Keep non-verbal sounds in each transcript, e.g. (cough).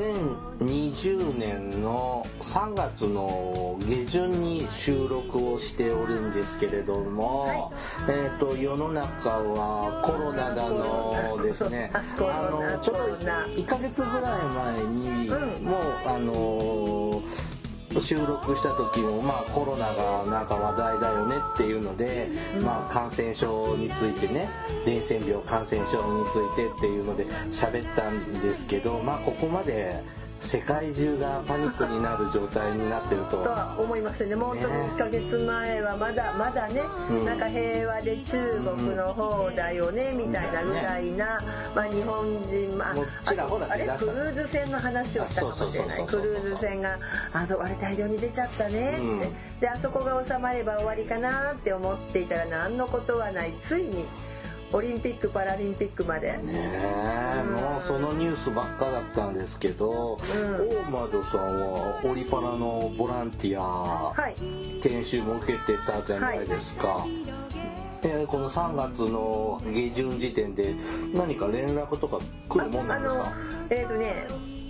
2020年の3月の下旬に収録をしておるんですけれども、はい、えっ、ー、と世の中はコロナだのですね。(laughs) あのちょっと1ヶ月ぐらい前に、うん、もうあの収録した時もまあコロナがなんか話題だよねっていうので、まあ感染症についてね伝染病感染症についてっていうので喋ったんですけどまあここまで世界中がパニックになる状態になってると。とは思いますね。もうちょっと1ヶ月前はまだまだね、うん、なんか平和で中国の方だよね、みたいなぐらいな、まあ日本人、まあ、あれクルーズ船の話をしたかもしれない。クルーズ船が、あの、あれ大量に出ちゃったねって。うん、で、あそこが収まれば終わりかなって思っていたら何のことはない。ついにオリンピック・パラリンピックまで。ねえ、うん、もうそのニュースばっかだったんですけど、うん、大魔女さんはオリパラのボランティア、はい、研修も受けてたじゃないですか、はい。でこの3月の下旬時点で何か連絡とか来るもんなんですか？えっ、ー、とね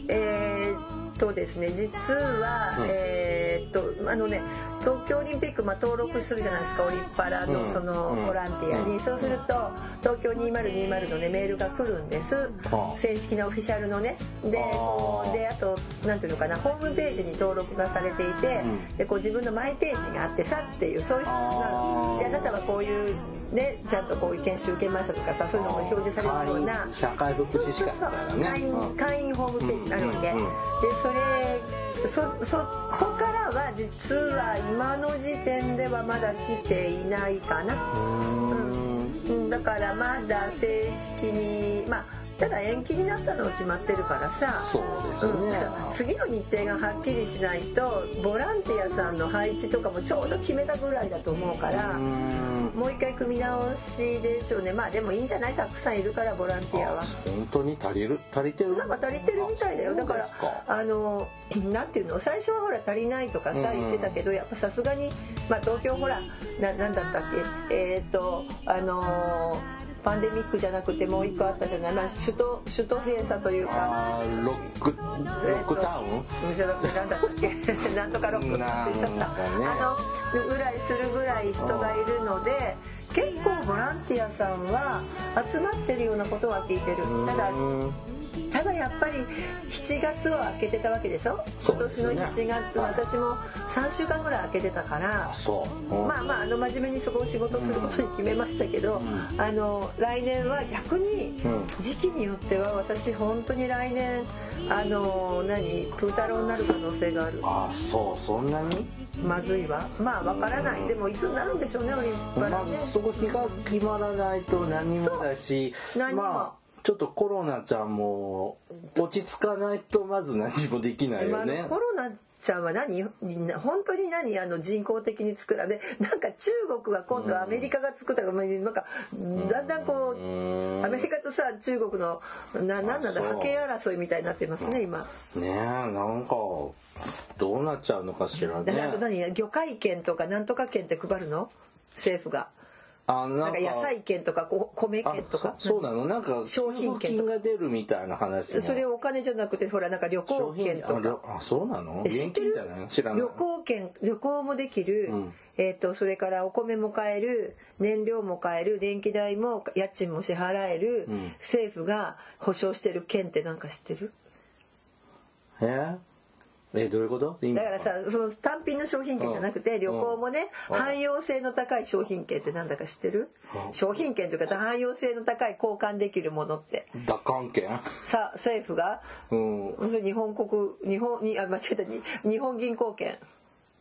えーとですね実は、うん、えー、っとあのね東京オリンピック、まあ、登録するじゃないですかオリパラのそのボランティアに、そうすると東京2020のねメールが来るんです、正式なオフィシャルのね。でこうであと何ていうのかなホームページに登録がされていて、でこう自分のマイページがあってさっていうそういうあ。なたはこういうね、ちゃんとこういう研修受けましたとかさそういうのも表示されるような。社会福祉士会みたいなね。会員ホームページになるわけ、でそれそそこからは実は今の時点ではまだ来ていないかな。うん。だからまだ正式にまあただ延期になったのは決まってるからさ。そうですね、うん、次の日程がはっきりしないとボランティアさんの配置とかもちょうど決めたぐらいだと思うからもう一回組み直しでしょうね。まあでもいいんじゃないたくさんいるからボランティアは。本当に足りる足りてる？なんか足りてるみたいだよ。だからあのなんていうの？最初はほら足りないとかさ言ってたけどやっぱさすがにまあ東京ほらななんだったっけ？えっ、ー、とあのーパンデミックじゃなくてもう一個あったじゃない、まあ、首都首都閉鎖というか。ロックロックタウン、じゃなくて何だったっけ？(laughs) なんとかロックって言っちゃった、ね、あのぐらいするぐらい人がいるので結構ボランティアさんは集まってるようなことは聞いてる。ただただやっぱり7月は開けてたわけでしょ、今年の7月、私も3週間ぐらい開けてたから。まあまああの真面目にそこを仕事することに決めましたけど、うん、あの来年は逆に時期によっては私本当に来年あの何プータローになる可能性がある。あそう。そんなに？まずいわ。まあわからない、でもいつになるんでしょうねオリンピック、まあ、そこ日が決まらないと何もだし何も、まあちょっとコロナちゃんも落ち着かないとまず何もできないよね。コロナちゃんは何本当に何あの人工的に作られなんか中国が今度アメリカが作ったか、うん、なんかだんだんこうアメリカとさ中国のななんなんだ覇権争いみたいになってますね今。ねえなんかどうなっちゃうのかしらね。何魚介券とかなんとか券って配るの？政府が。あなんか。野菜券とか米券とか？そうなの？なんか。商品券が出るみたいな話それお金じゃなくてほらなんか旅行券とか。あそうなの？知らない。旅行券旅行もできる、うん、えっ、ー、とそれからお米も買える。燃料も買える。電気代も家賃も支払える、うん、政府が保証してる券ってなんか知ってる？え？えどういうこと？だからさその単品の商品券じゃなくて、旅行もね、汎用性の高い商品券ってなんだか知ってる、商品券というか汎用性の高い交換できるものって。打艦券さ政府が、うん、日本国日本にあ間違えた。日本銀行券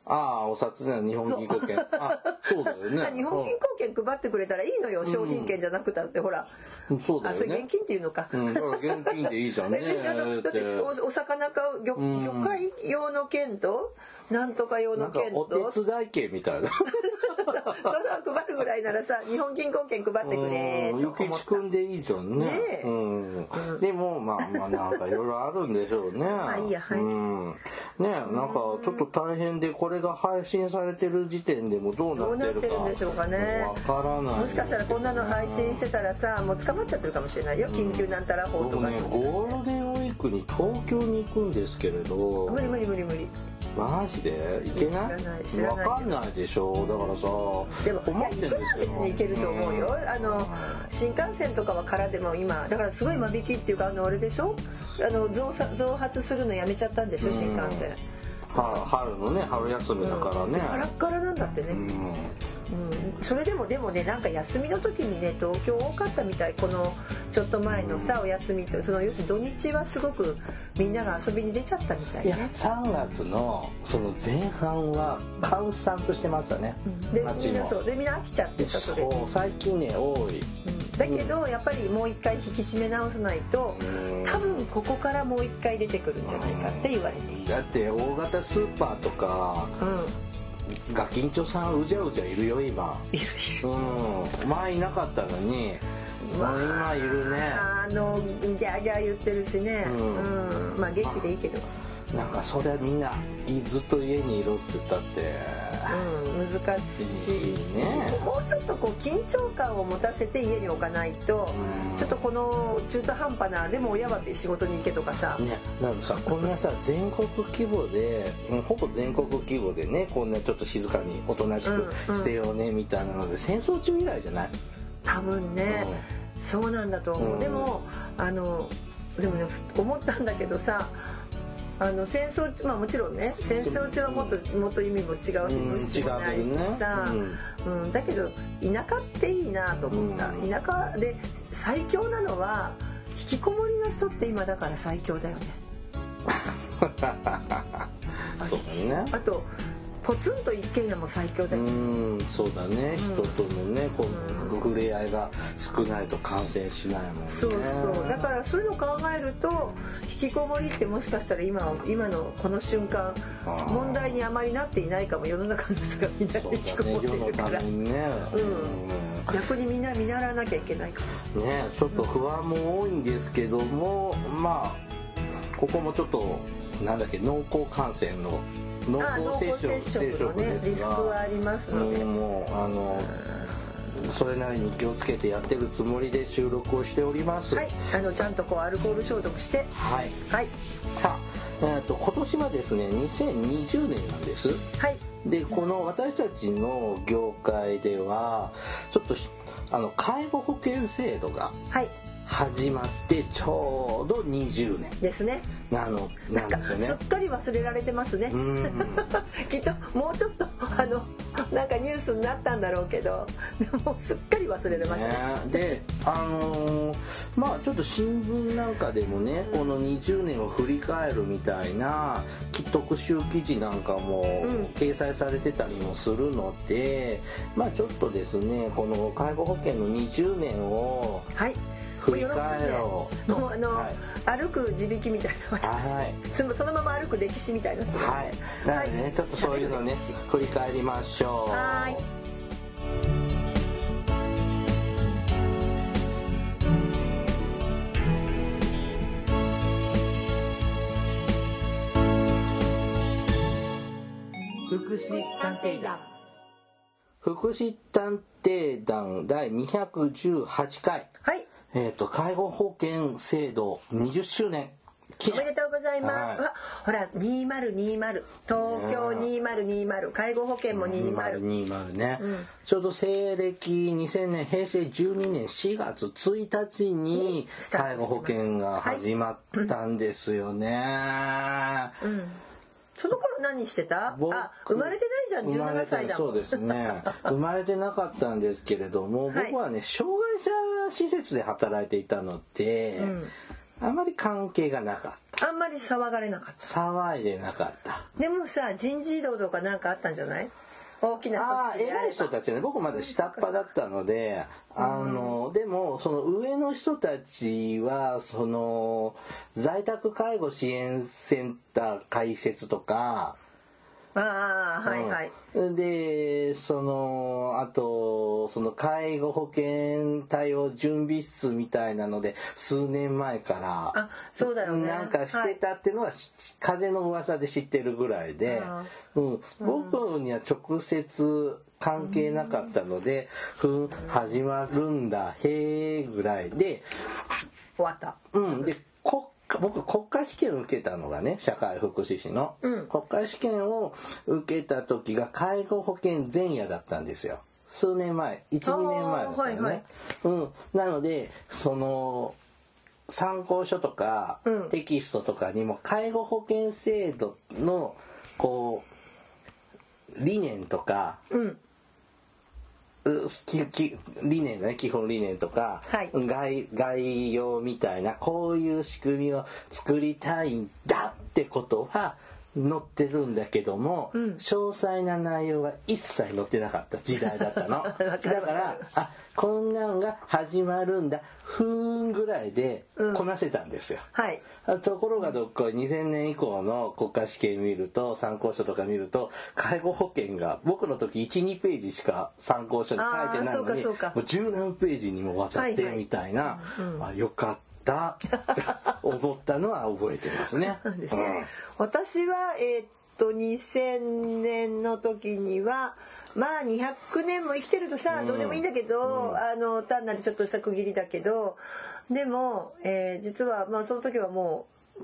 ああ、お札ね、日本銀行券。あ、そうだよね。(laughs) 日本銀行券配ってくれたらいいのよ、商品券じゃなくたって、ほら。そうだよね。あ、それ現金っていうのか。うん、だから現金でいいじゃんね。だってお、お魚買う魚、魚介用の券と、なんとか用の券と。お手伝い券みたいな。(laughs) そう配るぐらいならさ日本銀行券配ってくれゆきちくんでいいじゃんねね、うん、でもまあまあなんかいろいろあるんでしょうね。まあいいやはい、うん、ねなんかちょっと大変でこれが配信されてる時点でもどうなってるか。どうなってるんでしょうかね。わからない。もしかしたらこんなの配信してたらさもう捕まっちゃってるかもしれないよ。緊急なんたら法とか、ね、ゴールデンクに東京に行くんですけれど。無理無理無理無理。マジで？いけない？わかんないでしょ。だからさでも思ってんですよ。別に行けると思うよ、あの新幹線とかは空でも今だからすごい間引きっていうかあのあれでしょ？あの増増発するのやめちゃったんでしょ？新幹線、春のね春休みだからね、カラッカラなんだってね、うん、それでもでもねなんか休みの時にね東京多かったみたい。このちょっと前のさ、お休みとその要するに土日はすごくみんなが遊びに出ちゃったみたいね。いや3月のその前半は閑散としてましたね、うん、でみんなそう。でみんな飽きちゃってさそれ。最近ね多い、うん。だけどやっぱりもう一回引き締め直さないと多分ここからもう一回出てくるんじゃないかって言われている。だって大型スーパーとか、うん、ガキンチョさんうじゃうじゃいるよ今。うん、前いなかったのに。まあ、今いるね。あのギャーギャー言ってるしね、うん、うん、まあ元気でいいけどなんかそれみんなずっと家にいろって言ったって。うん難しいね。もうちょっとこう緊張感を持たせて家に置かないとちょっとこの中途半端なでも親は仕事に行けとかさ。ねなんかさこんなさ全国規模でほぼ全国規模でねこんなちょっと静かにおとなしくしてよねみたいなので戦争中以来じゃない？多分ね、うん、そうなんだと思う、うん、でもあのでもね思ったんだけどさあの戦争中まあもちろんね戦争中はもっともっと意味も違うし物資もないしさ、うん、うん、だけど田舎っていいなと思った、うん、田舎で最強なのは引きこもりの人って今だから最強だよね。(laughs) そうだね。あとポツンと一軒家も最強だようんそうだね、人とのねこう、触れ合いが少ないと感染しないもんね。そうそう。だからそういうのを考えると引きこもりってもしかしたら今今のこの瞬間問題にあまりなっていないかも世の中の人がみんな引きこもってるから、ねね、うん、逆にみんな見習わなきゃいけないかも。ねちょっと不安も多いんですけどもまあここもちょっとなんだっけ濃厚感染の濃厚接触のねリスクはありますので。もうあのそれなりに気をつけてやってるつもりで収録をしております。はい。あのちゃんとこうアルコール消毒して。はい、はい、さあ、えーと、今年はですね2020年なんです。はい。でこの私たちの業界ではちょっとあの介護保険制度が、はい始まってちょうど20年。ですね。なのなんですよね。すっかり忘れられてますね。(laughs) きっともうちょっとあのなんかニュースになったんだろうけどでもすっかり忘れてました、ね、であのー、まあちょっと新聞なんかでもね、この20年を振り返るみたいな特集記事なんかも掲載されてたりもするので、まあちょっとですねこの介護保険の20年を、はい振り返ろう。もうあの、はい、歩く地引きみたいな私、はい、そのまま歩く歴史みたいなすはい。なのでね、はい、ちょっとそういうのね振り返りましょう。はい。福祉探偵団。福祉探偵団第218回。はいえっ、ー、と、介護保険制度20周年。おめでとうございます。はい、ほら、2020、東京2020、介護保険も20。2020ね、うん、ちょうど西暦2000年、平成12年4月1日に介護保険が始まったんですよね。はいうんその頃何してた？あ、生まれてないじゃん、17歳だそうですね。(laughs) 生まれてなかったんですけれども、僕はね、障害者施設で働いていたので、うん、あまり関係がなかった。あんまり騒がれなかった。騒いでなかった。でもさ人事異動とかなんかあったんじゃない？大きなああ偉い人たちね。僕まだ下っ端だったのであのでもその上の人たちはその在宅介護支援センター開設とかああはいはい、うん、でそのあとその介護保険対応準備室みたいなので数年前からあそうだよ、ね、なんかしてたっていうのは、はい、風の噂で知ってるぐらいで、うん、僕には直接関係なかったので、ふん、始まるんだ、へえぐらいで、終わった。うん。で、国僕国家試験を受けたのがね社会福祉士の、うん、国家試験を受けた時が介護保険前夜だったんですよ。数年前12年前だったのね、はいはい、うん、なのでその参考書とか、うん、テキストとかにも介護保険制度のこう理念とか、うん理念ね基本理念とか、はい、概概要みたいなこういう仕組みを作りたいんだってことは載ってるんだけども、うん、詳細な内容が一切載ってなかった。時代だったの。(laughs) だからあこんなんが始まるんだ。ふーんぐらいでこなせたんですよ。うん、はい、ところがどっか2000年以降の国家試験見ると参考書とか見ると介護保険が僕の時12ページしか参考書に書いてないのにもう十何ページにもわたってみたいな、はい。はいうん、あよかった。った。(laughs) 思ったのは覚えてますね。すね。うん、私はえー、っと2000年の時にはまあ200年も生きてるとさ、どうでもいいんだけど、うん、あの単なるちょっとした区切りだけどでも、えー、実はまあその時はもう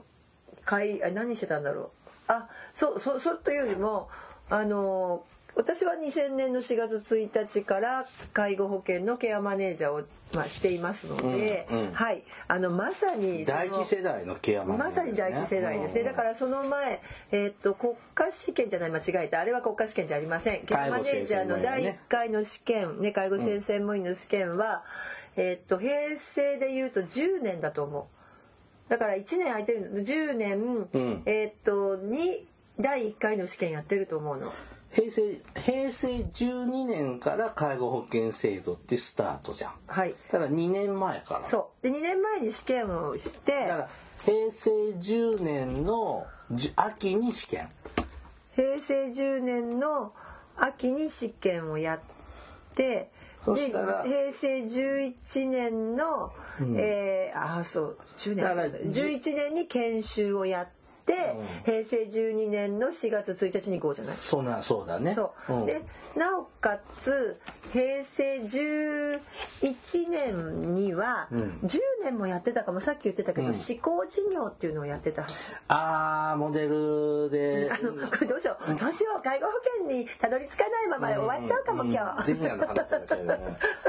帰あ何してたんだろう。あそうそうそうというよりもあの私は2000年の4月1日から介護保険のケアマネージャーを、まあ、していますので、うんうん、はい。あのまさに第一世代のケアマネージャー、ね、まさに第一世代ですね、だからその前、えー、っと国家試験じゃない間違えたあれは国家試験じゃありません。ケアマネージャーの第1回の試験、ね、介護支援専門員の試験は、うん、えー、っと平成でいうと10年だと思う。だから1年空いてるの10年、うん、えー、っとに第1回の試験やってると思うの。平成、平成12年から介護保険制度ってスタートじゃん。はい。ただ2年前から。そう。で、2年前に試験をして。だから平成10年の秋に試験。平成10年の秋に試験をやって、で平成11年の、うん、えー、ああそう10年11年に研修をやって、平成12年の4月1日に行じゃない？そうなそうだね。そう、でなおかつ平成11年には10年もやってたかもさっき言ってたけど、うん、思考事業っていうのをやってたはず。ああモデルで。あ (laughs) のこれどうしよう、どうしよう。介護保険にたどり着かないまま終わっちゃうかも、今日、うん、(laughs) だから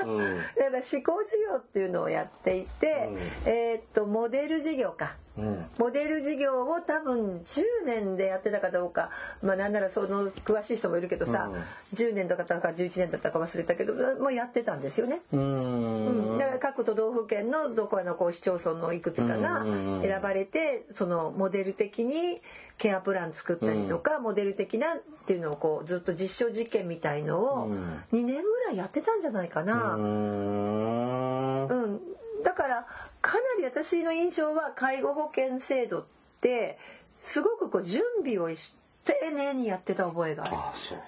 思考事業っていうのをやっていて、えー、っとモデル事業かうん、モデル事業を多分10年でやってたかどうか。まあなんならその詳しい人もいるけどさ、うん、10年だったか11年だったか忘れたけどもうやってたんですよね。うん、だから各都道府県のどこかのこう市町村のいくつかが選ばれてそのモデル的にケアプラン作ったりとか、モデル的なっていうのをこうずっと実証実験みたいのを2年ぐらいやってたんじゃないかな。うん。だからかなり私の印象は介護保険制度ってすごくこう準備をし丁寧にやってた覚えがある。あそう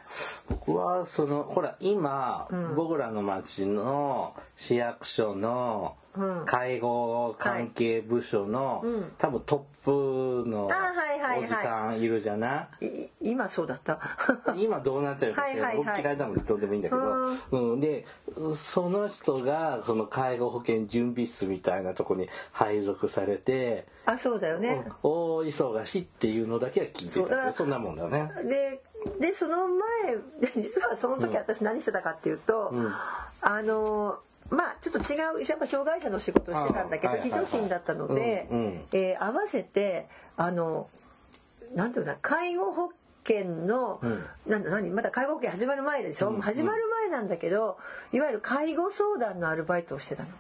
僕はそのほら今、うん、僕らの町の市役所の介護関係部署の、うん、多分トップのおじさんいるじゃない？今そうだった。(laughs) 今どうなってるかって僕嫌いだもんどうでもいいんだけど、うん、でその人がその介護保険準備室みたいなとこに配属されてあそうだよね、大忙しっていうのだけは聞いてたそんなもんだね。ででその前実はその時私何してたかっていうと、うん、あのまあちょっと違うやっぱ障害者の仕事をしてたんだけど非常勤だったので、え合わせてあのなんていうの介護保険の、うん、なんだ何？まだ介護保険始まる前でしょ、うん、始まる前なんだけどいわゆる介護相談のアルバイトをしてたの。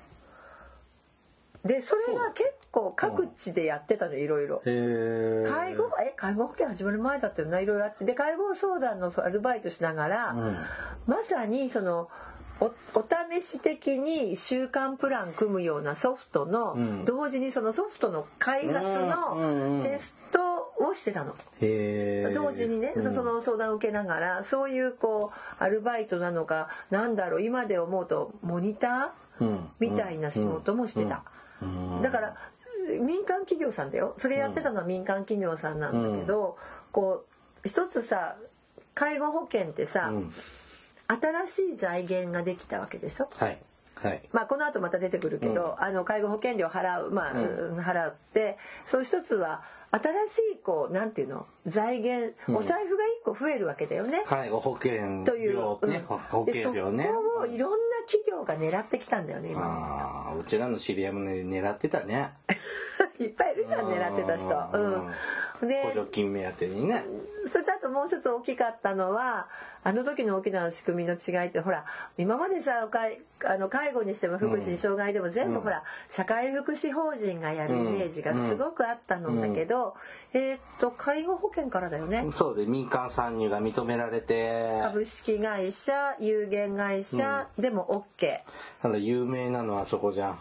でそれが結構各地でやってたのいろいろ介護え？介護保険始まる前だったよないろいろあって。で介護相談のアルバイトしながら、うん。まさにそのおお試し的に週間プラン組むようなソフトの、うん。同時にそのソフトの開発のテストをしてたの。同時にね、うん。その相談を受けながらそういうこうアルバイトなのかなんだろう今で思うとモニター、うん。みたいな仕事もしてた。うん。だから民間企業さんだよ。それやってたのは民間企業さんなんだけど、こう一つさ介護保険ってさ、うん新しい財源ができたわけでしょ？はい。はい。まあ、この後また出てくるけど、あの介護保険料払う、まあ払ってそう一つは新しいこうなんていうの？財源、お財布が一個増えるわけだよね。介護保険という、料ね、うん。保険料ね。でそこをいろんな企業が狙ってきたんだよね今。ああうちらの知り合いもね狙ってたね。(laughs) いっぱいいるじゃん狙ってた人。うん、で補助金目当てにねそれとあともう一つ大きかったのはあの時の大きな仕組みの違いってほら今までさ介あの介護にしても福祉に障害でも全部ほら、社会福祉法人がやるイメージがすごくあったのだけど、えーっと介護保険からだよね。そうで民間参入が認められて株式会社有限会社でも OK、あの有名なのはそこじゃん。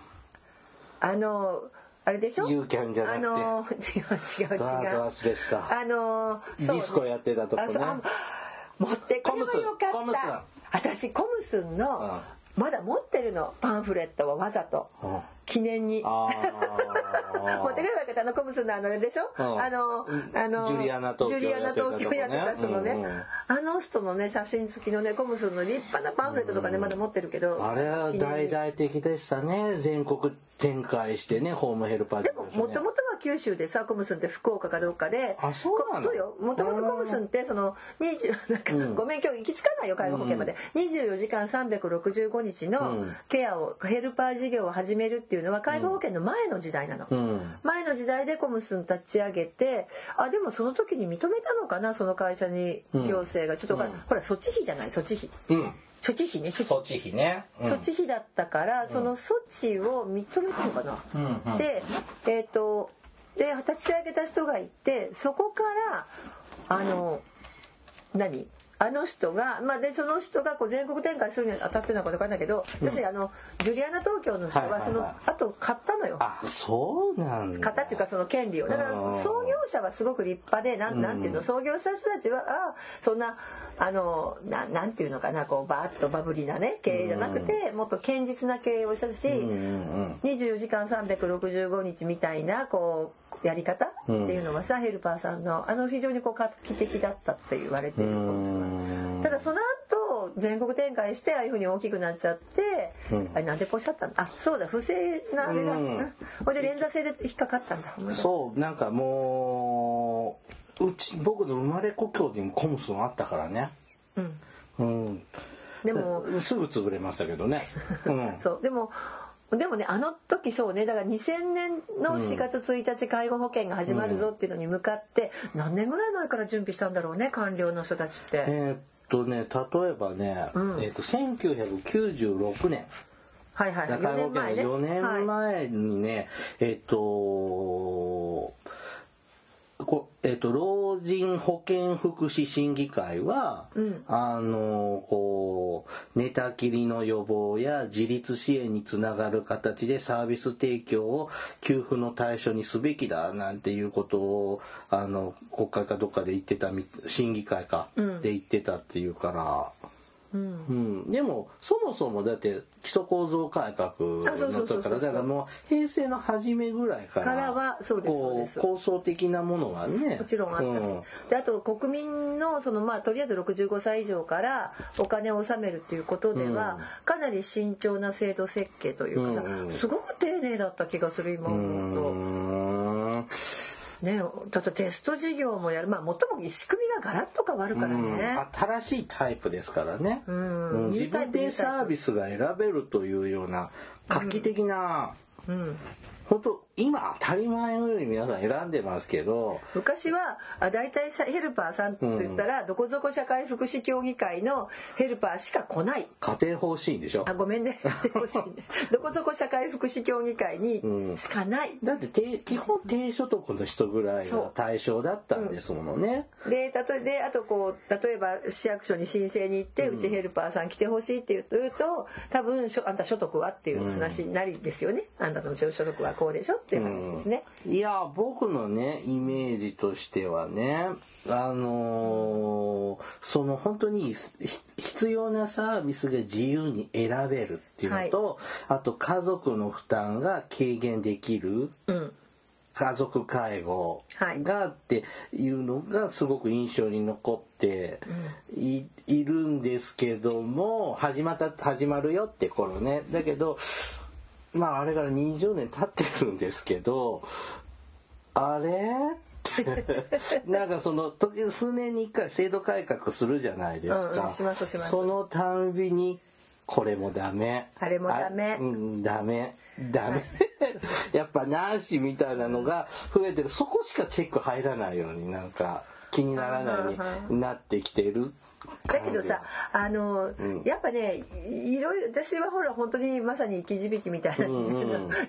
あのあれでしょ？ユーキャンじゃなくて。あの違う違う違う。ドアドアスですかあのそう。ディスコやってたとこね。持ってこればよかった。私コムスンの、うん。まだ持ってるのパンフレットをわざと、うん記念に。あ持ってくればよかったあのコムスンのあのでしょ、うん。あのあのジュリアナ東京やってた人のね、うん。うんあの人のね写真付きのねコムスンの立派なパンフレットとかね、まだ持ってるけど。あれは大々的でしたね。全国展開してねホームヘルパーでももともとは九州でさコムスンって福岡かどっかで。あそうなの？こそうよ。もともとコムスンってその20なんか、うん。ごめん今日行き着かないよ介護保険まで、24時間365日のうん。ケアをヘルパー事業を始めるっていうのは介護保険の前の時代なの、うん。前の時代でコムスン立ち上げてあでもその時に認めたのかなその会社に行政が。ちょっとわかん。ほら措置費じゃない？措置費。うん。措置費ね。措置。費ね、うん。措置費だったから、その措置を認めたのかな。うん。うん。で、えっ、とで立ち上げた人がいてそこからあの何？あの人が、まあ、でその人がこう全国展開するにあたってるのか分かんないけど、要するにあのジュリアナ東京の人はいはいはい。はその後買ったのよ。あそうなんだ。買ったっていうかその権利を。だからうん。創業者はすごく立派でなんなんていうの？創業した人たちはあそんなあのななんていうのかなこうバーッとバブリーなね経営じゃなくてもっと堅実な経営をしたしうんうん24時間365日みたいなこうやり方っていうのはさ、ヘルパーさんのあの非常にこう画期的だったって言われてるただその後全国展開してああいうふうに大きくなっちゃって、うん。あれなんでこうしちゃったの？あそうだ不正なあれだ、うん。うんほいで連座制で引っかかったんだ。そうなんかもううち僕の生まれ故郷にもコムスンあったからね。うん。うん。でも、すぐ潰れましたけどね、うん、(laughs) そう。でもでもねあの時そうねだから2000年の4月1日介護保険が始まるぞっていうのに向かって、何年ぐらい前から準備したんだろうね官僚の人たちって。えーっとね例えばね、うん。えーっと1996年。はいはい中4川家の4年はい前にね、えっと、こえっと、老人保健福祉審議会は、うん。あの、こう、寝たきりの予防や自立支援につながる形でサービス提供を給付の対象にすべきだなんていうことを、あの、国会かどっかで言ってたみ、審議会か、うん。で言ってたっていうから、うんうん、でもそもそもだって基礎構造改革の時からだからもう平成の初めぐらいからはそうです構想的なものはね。もちろんあったし、であと国民のそのまあとりあえず65歳以上からお金を納めるっていうことでは、うん。かなり慎重な制度設計というかすごく丁寧だった気がする今う思うと。んうねだってテスト事業もやる。まあもっとも仕組みがガラッと変わるからね。新しいタイプですからね、うん。うん。自分でサービスが選べるというような画期的な、うん。本当今当たり前のように皆さん選んでますけど昔はあ大体さヘルパーさんって言ったら、うん、どこぞこ社会福祉協議会のヘルパーしか来ない。家庭方針でしょ？あごめんね。(laughs) どこぞこ社会福祉協議会にしかない、うん、だって基本低所得の人ぐらいが対象だったんですもんね、うん、で例えであとこう例えば市役所に申請に行ってうちヘルパーさん来てほしいって言うと多分あんた所得はっていう話になりですよね、あんたの所得はこうでしょっていう話ですね、いや僕のねイメージとしてはねあのー、その本当に必要なサービスが自由に選べるっていうのと、はい、あと家族の負担が軽減できる、うん、家族介護がっていうのがすごく印象に残ってい,、るんですけども始まった始まるよって頃ね。だけどまああれから20年経ってるんですけどあれ？なんかその時数年に1回制度改革するじゃないですか、そのたんびにこれもダメ。あれもダメ。うんダメ。ダメ。やっぱなしみたいなのが増えてる。そこしかチェック入らないようになんか気にならないようになってきてる。だけどさあの、うん、やっぱねいろいろ私はほら本当にまさに生き字引みたいな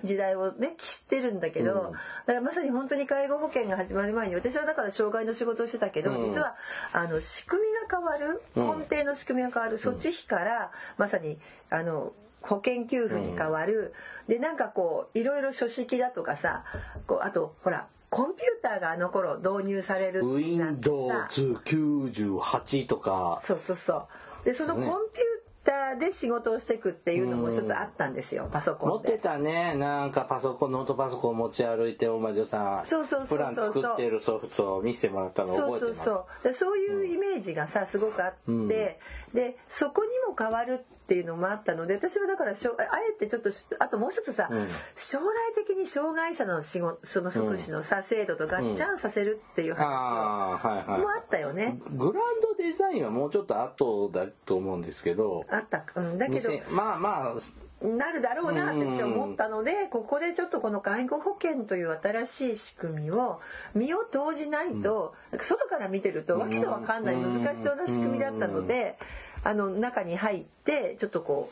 時代をね知ってるんだけど、うん、だからまさに本当に介護保険が始まる前に私はだから障害の仕事をしてたけど、うん、実はあの仕組みが変わる根底の仕組みが変わる、措置費からまさにあの保険給付に変わる、うん、でなんかこういろいろ書式だとかさこうあとほらコンピューターがあの頃導入される Windows98 とか。そうそうそう。でそのコンピューターで仕事をしていくっていうのも一つあったんですよ、パソコン持ってたね。なんかパソコンノートパソコン持ち歩いておまじょさん。そうそうそうプラン作ってるソフトを見せてもらったの覚えてます。そうそうそう。そういうイメージがさすごくあって、うん、でそこにも変わるっていうのもあったので私はだからあえてちょっとあともう一つさ、うん、将来的に障害者の仕事その福祉のさ、制度と合チャンさせるっていう話もあったよね、グランドデザインはもうちょっと後だと思うんですけどあった、うん、だけどまあまあなるだろうなって私は思ったので、ここでちょっとこの介護保険という新しい仕組みを身を投じないと、外から見てるとわけのわかんない難しそうな仕組みだったので、あの中に入ってちょっとこ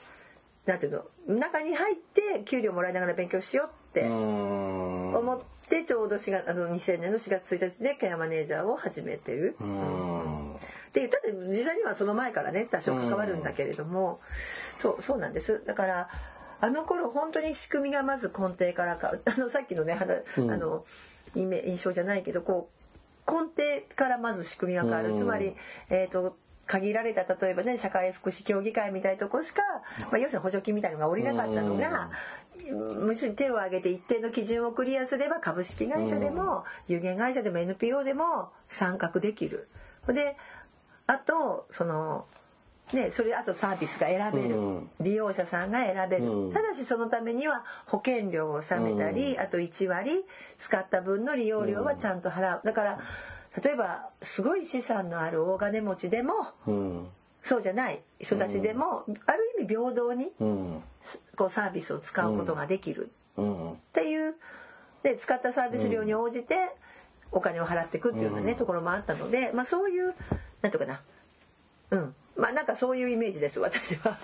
うなんていうの中に入って給料もらいながら勉強しようって思ってちょうど4月あの2000年の4月1日でケアマネージャーを始めてる。って言ったって実際にはその前からね多少関わるんだけれどもそうそうなんです。だからあの頃本当に仕組みがまず根底からか (laughs) あのさっきのねあの印象じゃないけどこう根底からまず仕組みが変わる。つまりえっ、ー、と限られた例えばね社会福祉協議会みたいなとこしか、まあ、要するに補助金みたいのが下りなかったのが要するに手を挙げて一定の基準をクリアすれば株式会社でも有限会社でも NPO でも参画できる。であとそのね、それあとサービスが選べる、うん、利用者さんが選べる、うん、ただしそのためには保険料を納めたり、うん、あと1割使った分の利用料はちゃんと払う。だから例えばすごい資産のある大金持ちでも、うん、そうじゃない人たちでも、うん、ある意味平等に、うん、こうサービスを使うことができる。っていうで使ったサービス料に応じてお金を払っていくっていうようなね、ところもあったので、まあ、そういうなんとかな。うん。まあなんかそういうイメージです私は。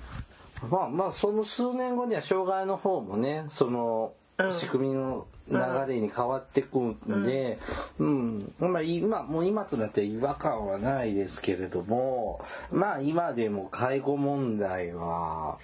(laughs) まあまあその数年後には障害の方もねその仕組みの流れに変わってくんで、うん、うん、まあ今、もう今となって違和感はないですけれども、まあ今でも介護問題は、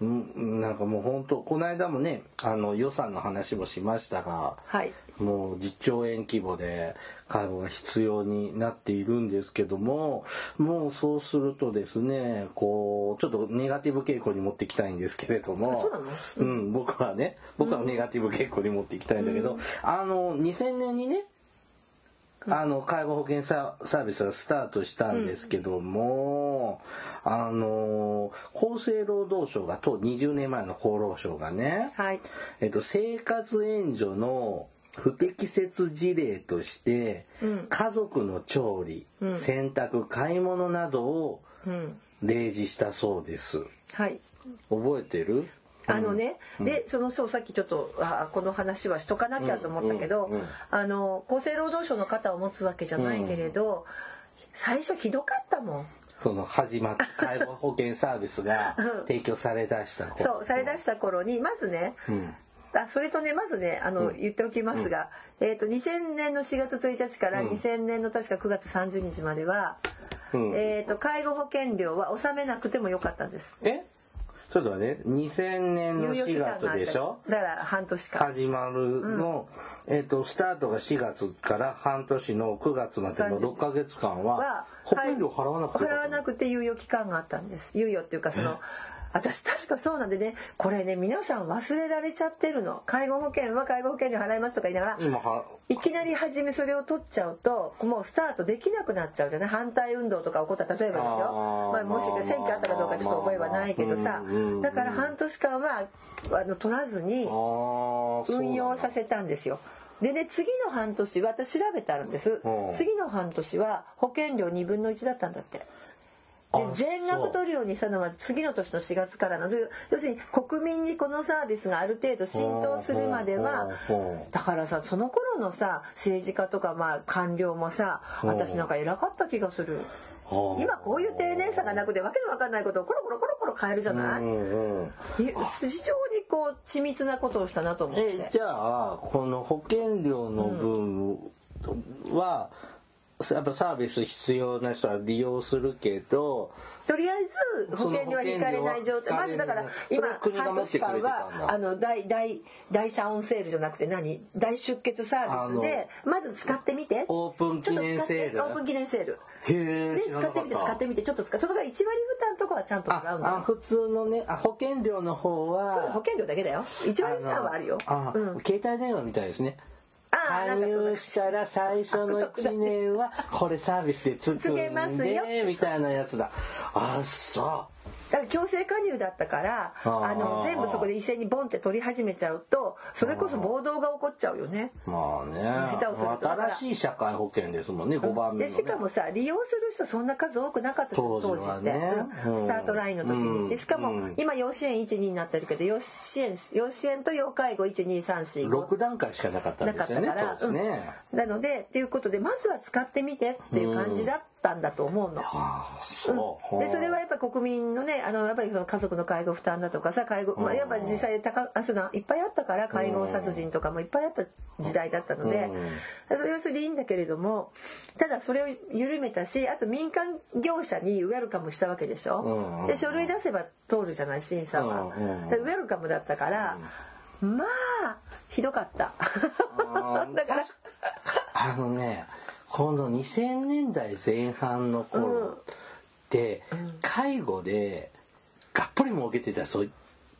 う。ん、なんかもう本当、この間もね、あの予算の話もしましたが、はい、もう10兆円規模で介護が必要になっているんですけども、もうそうするとですね、こう、ちょっとネガティブ傾向に持っていきたいんですけれども、うん、僕はね、僕はネガティブ傾向に持っていきたいんだけど、うん、あの、2000年にね、あの介護保険サービスがスタートしたんですけども、うん、あの厚生労働省がと20年前の厚労省がね、はい、えっと、生活援助の不適切事例として、うん、家族の調理、うん、洗濯買い物などを例示したそうです。はい、覚えてる？あのね、でそのそうさっきちょっとあこの話はしとかなきゃと思ったけど、あの厚生労働省の肩を持つわけじゃないけれど、最初ひどかったもん。その始まった介護保険サービスが (laughs) 提供されだした頃、そうされだした頃にまずね、あそれとねまずねあの、うん、言っておきますが、うん、えーと、2000年の4月1日から2000年の確か9月30日までは、うん、えーと、介護保険料は納めなくてもよかったんです。え？ちょっとね、2000年の4月でしょ？だから半年間。始まるの、うん、えっ、ー、と、スタートが4月から半年の9月までの6ヶ月間は、保険料払わなくて、はい、払わなくて猶予期間があったんです。猶予っていうか、その、私確かそうなんでねこれね皆さん忘れられちゃってるの。介護保険は介護保険料払いますとか言いながらいきなり初めそれを取っちゃうともうスタートできなくなっちゃうじゃない？反対運動とか起こった例えばですよ。まあ、もし選挙あったかどうかちょっと覚えはないけどさ。だから半年間はあの取らずに運用させたんですよ。でね次の半年私調べてあるんです。次の半年は保険料2分の1だったんだって。で全額取るようにしたのは次の年の4月からの要するに国民にこのサービスがある程度浸透するまではだからさその頃のさ政治家とかまあ官僚もさ私なんか偉かった気がする。今こういう丁寧さがなくてわけのわかんないことをコロコロコロコロ変えるじゃない、うんうん、非常にこう緻密なことをしたなと思って。じゃあこの保険料の分は、うんやっぱサービス必要な人は利用するけどとりあえず保険料は引かれない状態。まずだから今半年間はあの大大大遮音セールじゃなくて何？大出血サービスでまず使ってみて。オープン記念セール。オープン記念セール。へで使ってみて使ってみてちょっと使そこが1割負担とかはちゃんと払うんだあ普通のねあ保険料の方は保険料だけだよ。1割負担はあるよ。あ、うん、携帯電話みたいですね加入したら最初の1年はこれサービスでつくんでみたいなやつだ。あそう。だから強制加入だったからあの全部そこで一斉にボンって取り始めちゃうとそれこそ暴動が起こっちゃうよね。まあね。下手をすると。新しい社会保険ですもんね5番目、ね、でしかもさ利用する人そんな数多くなかった当時って、ねうん、スタートラインの時に。でしかも、今養子縁12になってるけど養子縁養子縁と要介護1234 6段階しかなかったんですよね。なかったから、ねうん、なのでっていうことでまずは使ってみてっていう感じだったったんだと思うの。う。ん、でそれはやっぱ国民のねあのやっぱりその家族の介護負担だとかさ介護、まあ、やっぱ実際高あそのいっぱいあったから介護殺人とかもいっぱいあった時代だったので、それはそれでいいんだけれどもただそれを緩めたしあと民間業者にウェルカムしたわけでしょ。で書類出せば通るじゃない審査は。ウェルカムだったから、まあひどかった。(laughs) だから。あのねこの2000年代前半の頃って、介護でがっぽり儲けてた人い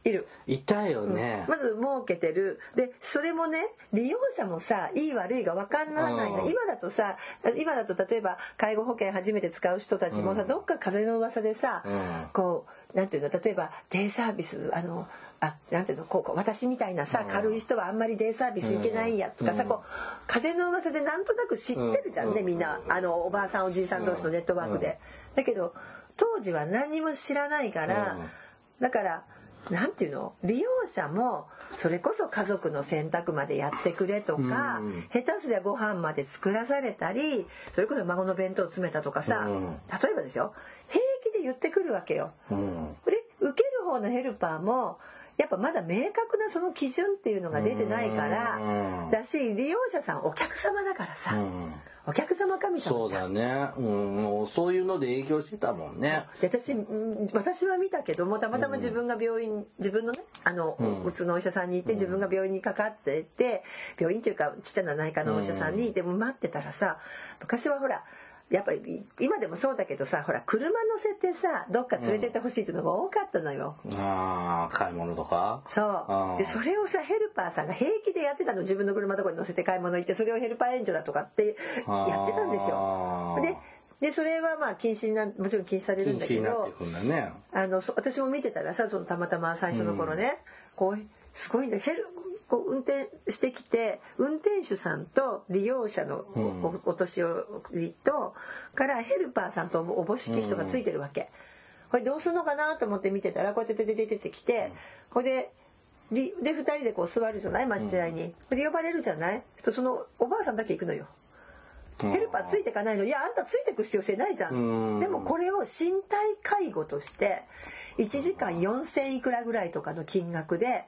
る。いたよね、うん、まず儲けてる。でそれもね利用者もさいい悪いが分かんないの、うん、今だとさ今だと例えば介護保険初めて使う人たちもさ、うん、どっか風の噂でさ、こうなんていうの例えばデイサービスあのあなんていうのこう私みたいなさ軽い人はあんまりデイサービス行けないやとかさ、こう風の噂でなんとなく知ってるじゃんね、みんな。あのおばあさんおじいさん同士のネットワークで。だけど当時は何にも知らないから、だからなんていうの利用者もそれこそ家族の選択までやってくれとか、うん、下手すりゃご飯まで作らされたりそれこそ孫の弁当詰めたとかさ、うん、例えばですよ平気で言ってくるわけよ。うん、で受ける方のヘルパーもやっぱまだ明確なその基準っていうのが出てないからだし利用者さんお客様だからさ。お客様神様そうだね、うん、そういうので営業してたもんね。私私は見たけどもたまたま自分が病院、自分のねあの、うん、うつのお医者さんにいて自分が病院にかかってて病院っていうかちっちゃな内科のお医者さんにいても待ってたらさ昔はほらやっぱり今でもそうだけどさほら車乗せてさどっか連れてってほしいっていうのが多かったのよ。うん、ああ買い物とか？そう。でそれをさヘルパーさんが平気でやってたの。自分の車とかに乗せて買い物行ってそれをヘルパー援助だとかってやってたんですよ。ででそれはまあ禁止なもちろん禁止されるんだけど、ね、あの私も見てたらさそのたまたま最初の頃ね、うん、こうすごいんだヘルこう運転してきて運転手さんと利用者のお,、年寄りとからヘルパーさんとおぼしき人がついてるわけ。これどうするのかなと思って見てたらこうやって出て出てきてこれでで2人でこう座るじゃない？待合に。で呼ばれるじゃない？そのおばあさんだけ行くのよ。ヘルパーついていかないの？いやあんたついてく必要性ないじゃん。でもこれを身体介護として1時間4,000いくらぐらいとかの金額で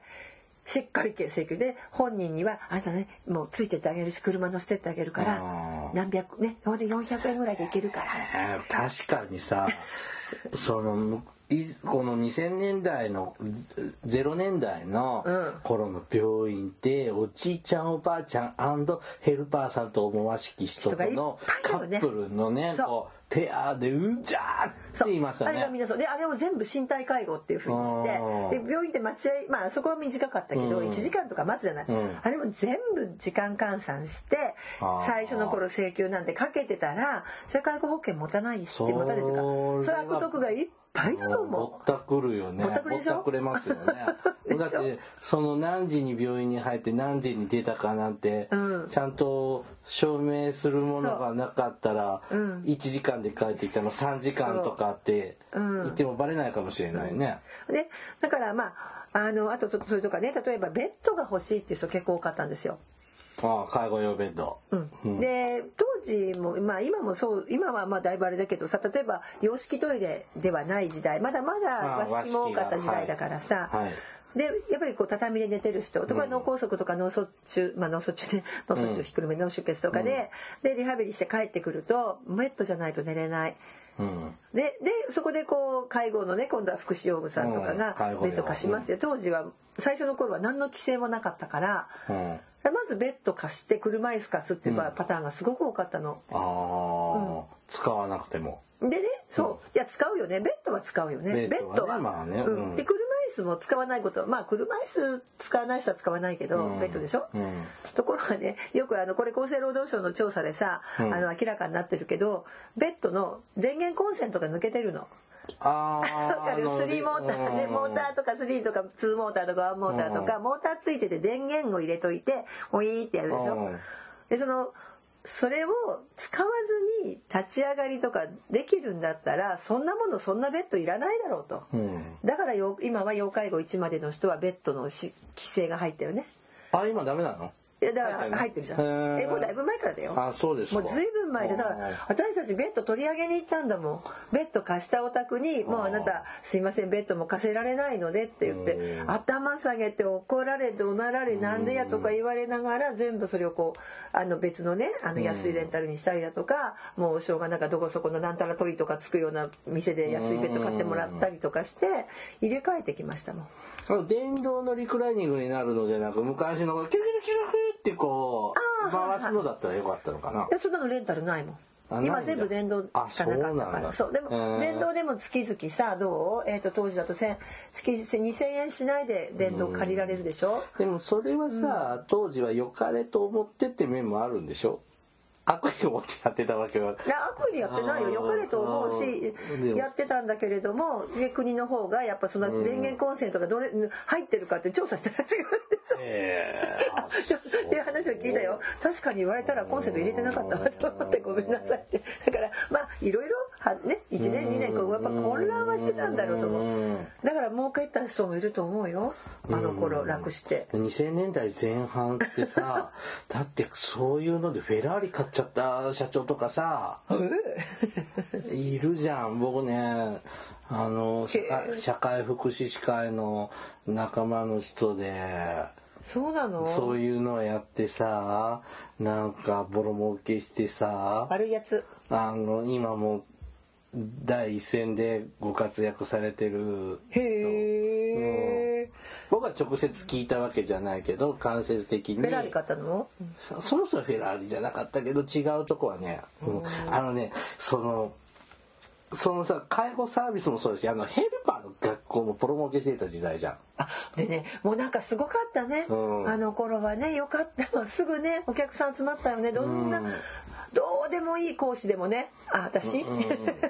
しっかり請求で本人にはあんたねもうついてってあげるし車乗せてってあげるから何百ねほんで400円ぐらいでいけるから、確かにさ (laughs) そのこの2000年代の0年代の頃の病院っておじいちゃんおばあちゃんヘルパーさんと思わしき人とのカップルのねこうペアでうんじゃーって言いましたね。あれがみん。なそうであれを全部身体介護っていうふうにしてで病院で待合まあそこは短かったけど、1時間とか待つじゃない、うん、あれも全部時間換算して最初の頃請求なんてかけてたらそれ介護保険持たないしって持たないというかそれ悪徳がいっぱいだと思う。ぼったくるよね。ぼったくぼくれますよね。(laughs) だってその何時に病院に入って何時に出たかなんて、ちゃんと証明するものがなかったら、1時間で帰ってきたの3時間とかって言ってもバレないかもしれないね。でだからまああのあとそれとかね。例えばベッドが欲しいっていう人結構多かったんですよ。ああ介護用ベッド、うん、で当時もまあ今もそう今はまあだいぶあれだけどさ例えば洋式トイレではない時代。まだまだ和式も多かった時代だからさ、はい。はい。でやっぱりこう畳で寝てる人とか脳梗塞とか脳卒中、まあ脳卒中ね。脳卒中ひっくるめ脳出血とかで、うん、でリハビリして帰ってくるとベッドじゃないと寝れない。うん、ででそこでこう介護のね今度は福祉用具さんとかがベッド貸しますよ、当時は最初の頃は何の規制もなかったから、まずベッド貸して車椅子貸すっていうパターンがすごく多かったの。あん、使わなくても。でね、そう、いや使うよね。ベッドは使うよね。ベッドは。まあね、うん。で車椅子も使わないこと、まあ車椅子使わない人は使わないけど、ベッドでしょ？ところがね、よくあのこれ厚生労働省の調査でさ、あの明らかになってるけど、ベッドの電源コンセントが抜けてるの。ああ。かる？3モーターで、モーターとか3とか2モーターとか1モーターとか、モーターついてて電源を入れといて、ウィーってやるでしょ？で、その、それを使わずに立ち上がりとかできるんだったらそんなものそんなベッドいらないだろうと、うん、だから今は要介護1までの人はベッドの規制が入ったよね。あ今ダメなの？いやだから入ってるじゃん。えもうだいぶ前からだよ。あそうですもうずいぶん前でだから私たちベッド取り上げに行ったんだもん。ベッド貸したお宅にもうあなたすいませんベッドも貸せられないのでって言って頭下げて怒られ怒鳴られなんでやとか言われながら全部それをこうあの別のねあの安いレンタルにしたりだとかもうしょうがなんかどこそこのなんたら鳥とかつくような店で安いベッド買ってもらったりとかして入れ替えてきましたもん。電動のリクライニングになるのじゃなく昔のキュキュキュキュってこう回すのだったらよかったのかな。いそんなのレンタルないもん。今全部電動しかなかったから。そうでも電動でも月々さどう、えー、と当時だと月2000円しないで電動借りられるでしょ？でもそれはさ、うん、当時は良かれと思ってって面もあるんでしょ？悪意を持ってやってたわけは。いや悪意でやってないよ。良かれと思うしやってたんだけれどもで国の方がやっぱその電源コンセントがどれ入ってるかって調査したら違うんですよ。(laughs) えー、(laughs) っていう話を聞いたよ。確かに言われたらコンセント入れてなかったわ。(laughs) と思ってごめんなさい。ってだからまあいろいろはね1年2年こうやっぱ混乱はしてたんだろうと思う。だから儲けた人もいると思うよ。あの頃楽して。2000年代前半ってさだってそういうのでフェラーリ買っちゃった社長とかさ (laughs) いるじゃん僕ね。あの社会福祉士会の仲間の人で。そうなの？そういうのをやってさなんかボロ儲けしてさ悪いやつ。あの今も第一線でご活躍されてるへえ、僕は直接聞いたわけじゃないけど間接的に。フェラーリ買ったの？そもそもフェラーリじゃなかったけど違うとこはね、うん、あのねそのそのさ介護サービスもそうですしあのヘルパーの学校もプロモーケしてた時代じゃん。あでねもうなんかすごかったね、うん、あの頃はねよかった。(laughs) すぐねお客さん集まったよね。どんな、うん、どうでもいい講師でもね。あ私、うん、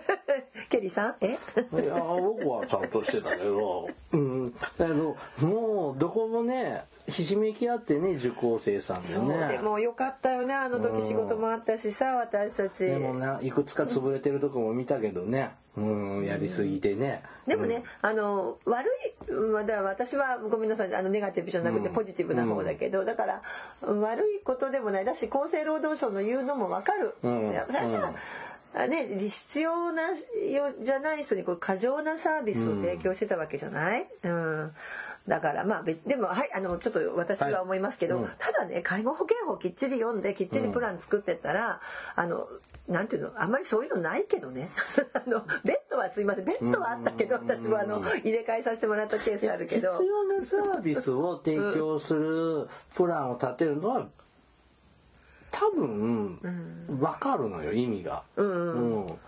(laughs) ケリーさん？え？いや僕はちゃんとしてたけど、うん、あのもうどこもねひしめき合ってね受講生さんでね。でもよかったよね。あの時仕事もあったしさ私たち。でもないくつか潰れてるとこも見たけどねうん、やりすぎてね。でもね、うん、あの、悪い、まだ私はごめんなさい、あの、ネガティブじゃなくてポジティブな方だけど、うん、だから、悪いことでもない。だし、厚生労働省の言うのもわかる。うん、ね、必要なじゃない人にこう過剰なサービスを提供してたわけじゃない、うん、うんだからまあでもはいあのちょっと私は思いますけど、はい。うん、ただね介護保険法きっちり読んできっちりプラン作ってったら、うん、あのなんていうの？あんまりそういうのないけどね。(laughs) あのベッドはすいません。ベッドはあったけど、私はあの入れ替えさせてもらったケースあるけど。必要なサービスを提供するプランを立てるのは多分分かるのよ意味が。うん、うん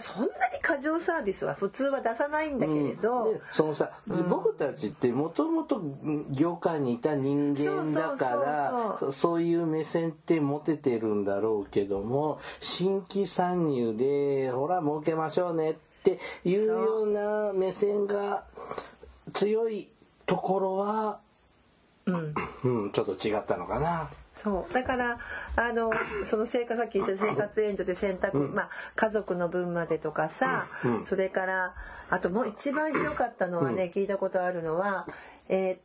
そんなに過剰サービスは普通は出さないんだけれど、うん、そのさ、うん、僕たちってもともと業界にいた人間だからそういう目線って持ててるんだろうけども新規参入でほら儲けましょうねっていうような目線が強いところは、うん、うん、ちょっと違ったのかな。そう。だからあのその生活さっき言った生活援助で選択、うん、まあ、家族の分までとかさ、うん、それからあともう一番ひどかったのはね、聞いたことあるのはえー、っ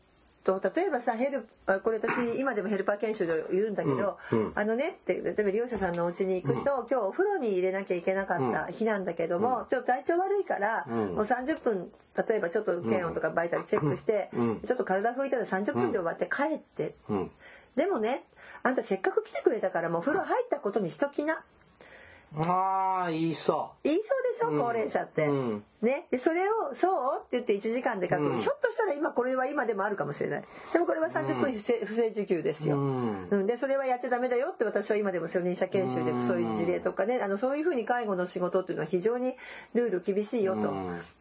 と例えばさヘルこれ私今でもヘルパー研修で言うんだけど、あのねって例えば利用者さんのお家に行くと、うん、今日お風呂に入れなきゃいけなかった日なんだけども、ちょっと体調悪いから、もう30分例えばちょっと検温とかバイタルチェックして、ちょっと体拭いたら30分で終わって帰って、でもねあんたせっかく来てくれたからもう風呂入ったことにしときな。ああ、言いそう。言いそうでしょ、高齢者って。うん、ね？で、それを、そう？って言って1時間で書く、うん、ひょっとしたら今これは今でもあるかもしれない。でもこれは30分不正,、不正受給ですよ、うん。で、それはやっちゃダメだよって私は今でも初任者研修でそういう事例とかね、あの、そういうふうに介護の仕事っていうのは非常にルール厳しいよと。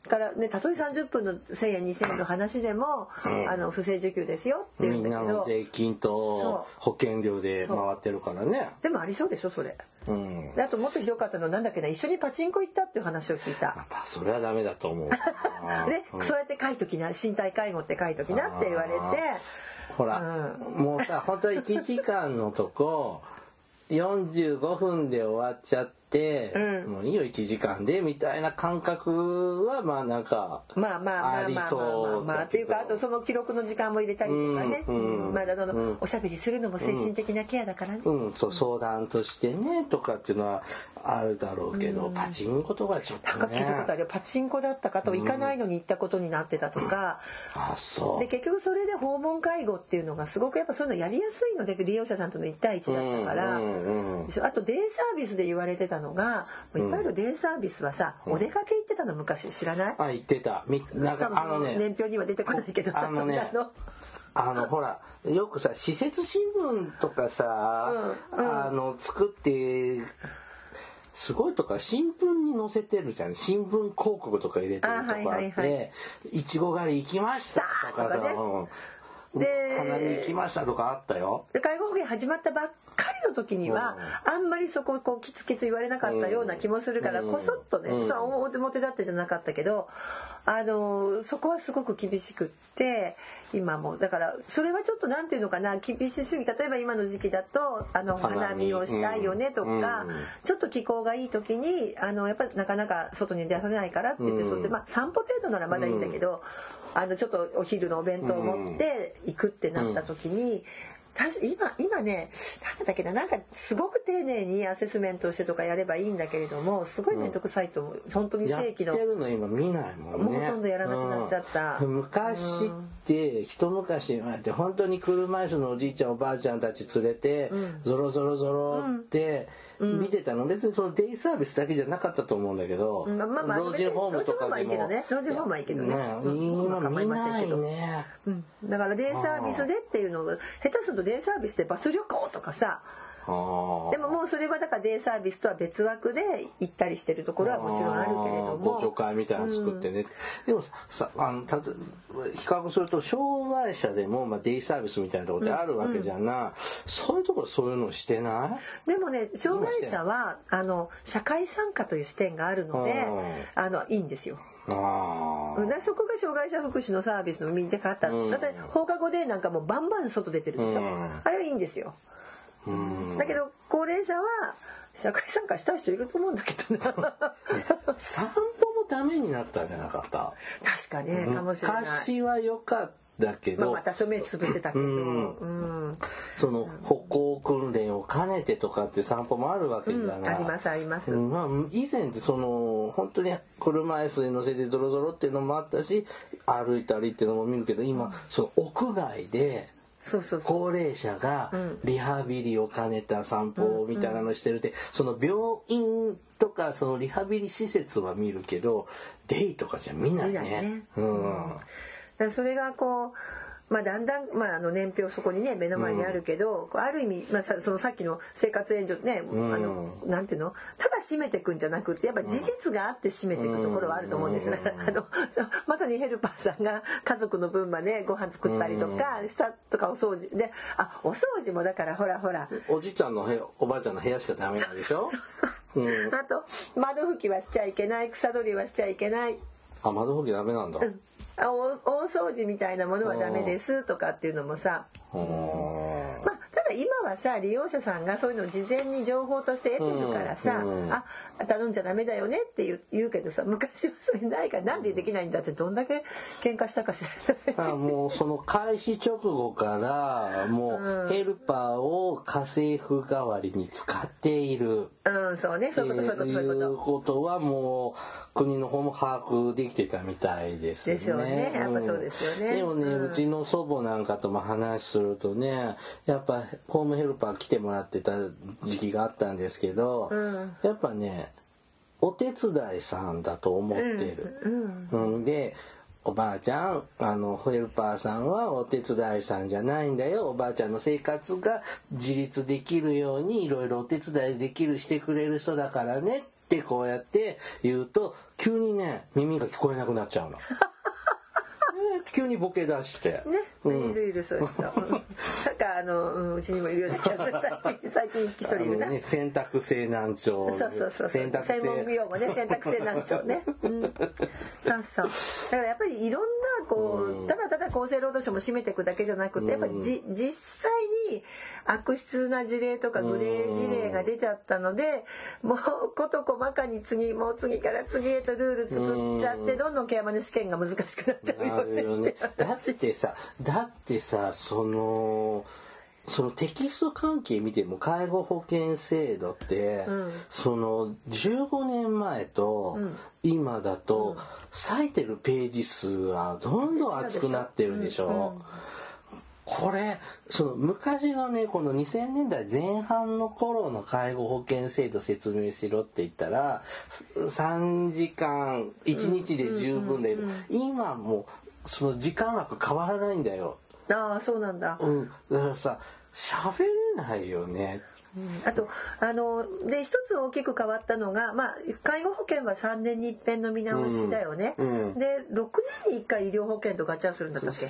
からね、たとえ30分の1000円2000円の話でも、あの、不正受給ですよって言うんだけど。みんなの税金と保険料で回ってるからね。でもありそうでしょ、それ。うん、であともっとひどかったのはなんだっけな一緒にパチンコ行ったっていう話を聞いた。またそれはダメだと思う。(laughs) ね、うん、そうやって書いときな身体介護って書いときなって言われて。ほら、うん、もうさ本当に1時間のとこ45分で終わっちゃって、うん、もういいよ1時間でみたいな感覚はまあなんかまあまあまあまあまあまあっていうかあとその記録の時間も入れたりとかね、うんうん、まああの、うん、おしゃべりするのも精神的なケアだからね、うんそう相談としてねとかっていうのはあるだろうけど、パチンコとかちょっとねなんか聞いたことあるパチンコだったかと行かないのに行ったことになってたとか、あそうで結局それで訪問介護っていうのがすごくやっぱそういうのやりやすいので利用者さんとの1対1だったから、あとデイサービスで言われてたのがいわゆるデイサービスはさ、お出かけ行ってたの昔知らない？あ行ってた。なんかあのね。年表には出てこないけどさあのねあのほらよくさ施設新聞とかさ、うんうん、あの作ってすごいとか新聞に載せてるじゃん。新聞広告とか入れてるとかあって「いちご狩り行きました」とかさ、ね、で花見行きましたとかあったよ。介護保険始まったばっかりの時には、あんまりそここうキツキツ言われなかったような気もするから、こそっとね、うん、表表だってじゃなかったけどあのそこはすごく厳しくって今も。だからそれはちょっと何て言うのかな厳しすぎ例えば今の時期だとあの花見。をしたいよねとか、ちょっと気候がいい時にあのやっぱりなかなか外に出させないからって言って、それでまあ散歩程度ならまだいいんだけど、あのちょっとお昼のお弁当を持って行くってなった時に、今今ね何だっけななんかすごく丁寧にアセスメントをしてとかやればいいんだけれどもすごい面倒くさいと思う、うん、本当に正規の。やってるの今見ないもんね。もうほとんどやらなくなっちゃった、うん、昔って一昔前って本当に車椅子のおじいちゃんおばあちゃんたち連れて、うん、ゾロゾロゾロって、見てたの、別にそのデイサービスだけじゃなかったと思うんだけど、まあまあまあ、老人ホームとかでも。老人ホームはいいけどね。今見ないね。だからデイサービスでっていうのを、下手するとデイサービスでバス旅行とかさ、でももうそれはだからデイサービスとは別枠で行ったりしてるところはもちろんあるけれども。ご助会みたいなの作ってね。うん、でもさ、あの、た比較すると、障害者でも、まあ、デイサービスみたいなところってあるわけじゃな、うんうん、そういうところそういうのしてない？でもね、障害者は、あの、社会参加という視点があるので、あの、いいんですよ。あそこが障害者福祉のサービスの見て方、うん、だって放課後でなんかもうバンバン外出てるでしょ、うん、あれはいいんですよだけど高齢者は社会参加したい人いると思うんだけどな散歩ためになったんじゃなかった？確かねかもしれない。昔は良かっただけど、まあ、また署名つぶってたけど、うん。うん、その歩行訓練を兼ねてとかって散歩もあるわけじゃない、うん、ありますあります、まあ、以前ってその本当に車椅子に乗せてドロドロっていうのもあったし歩いたりっていうのも見るけど今その屋外で高齢者がリハビリを兼ねた散歩みたいなのしてるって、その病院とかそのリハビリ施設は見るけどデイとかじゃ見ないね。ね。うん、それがこうまあ、だんだん、まあ、あの年表そこにね目の前にあるけど、うん、ある意味、まあ、そのさっきの生活援助ね、うん、あのなんていうの？ただ締めていくんじゃなくてやっぱ事実があって締めていくところはあると思うんです、うん、(laughs) あの (laughs) まさにヘルパーさんが家族の分までご飯作ったりとかしたとかお掃除。であお掃除もだからほらほら。おじいちゃんの部屋おばあちゃんの部屋しかダメなんでしょ？そうあと窓拭きはしちゃいけない草取りはしちゃいけない。あ窓拭きダメなんだ、うん。あ大掃除みたいなものはダメですとかっていうのもさ。まあだ今はさ利用者さんがそういうのを事前に情報として得てるからさ、うん、あ頼んじゃダメだよねって言うけどさ昔はそれないからなんでできないんだってどんだけ喧嘩したかしらもうその開始直後からもうヘルパーを家政婦代わりに使っている。うん、そうね、そういうこと、そういうことはもう国の方も把握できてたみたいですね。ですよね。やっぱそうですよね。でもね、うちの祖母なんかとも話するとね、やっぱホームヘルパー来てもらってた時期があったんですけど、うん、やっぱねお手伝いさんだと思ってる。うん、うん、でおばあちゃん、あの、ヘルパーさんはお手伝いさんじゃないんだよ。おばあちゃんの生活が自立できるようにいろいろお手伝いできる、してくれる人だからねってこうやって言うと、急にね、耳が聞こえなくなっちゃうの。(laughs) 急にボケ出して。ね、うん、いるいるそういう人。なんかあの、うちにもいるような気がする。最近、最近一人いるな。ね、選択性難聴。そうそうそう。選択専門用語ね、選択性難聴ね。うん。そうそう。だからやっぱりいろんな、こう、ただただ厚生労働省も占めていくだけじゃなくて、やっぱりじ、実際に悪質な事例とかグレー事例が出ちゃったので、もうこと細かに次、もう次から次へとルール作っちゃって、どんどんケアマネ試験が難しくなっちゃうよね。よね。だってさ、だってさ、その、そのテキスト関係見ても介護保険制度って、うん、その15年前と今だと、割いてるページ数はどんどん厚くなってるでしょ。これ、その昔のね、この2000年代前半の頃の介護保険制度説明しろって言ったら、3時間、1日で十分だけど、今もその時間枠変わらないんだよ。ああ、そうなんだ。うん。だからさ、喋れないよね。あとあので一つ大きく変わったのが、まあ、介護保険は3年に一遍の見直しだよね、うんうん、で6年に1回医療保険とガチャするんだったっけ？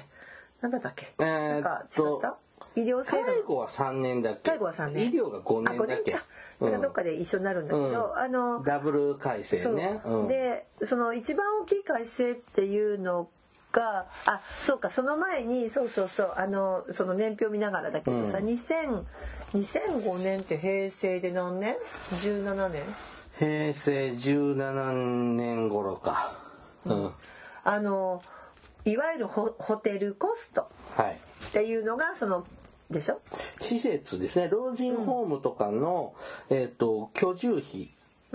なんだったっけ、えー、なんか違った？医療制度介護は3年だっけ？介護は3年。医療が5年だっけ？うん、どっかで一緒になるんだけど、あのダブル改正ね、でその一番大きい改正っていうのがあそうかその前にそうそうそうあのその年表見ながらだけどさ、うん、2000 2005年って平成で何年 ?17 年？平成17年頃か。うん。あのいわゆるホホテルコストっていうのがそのでしょ？施設ですね老人ホームとかの、うん、えーと居住費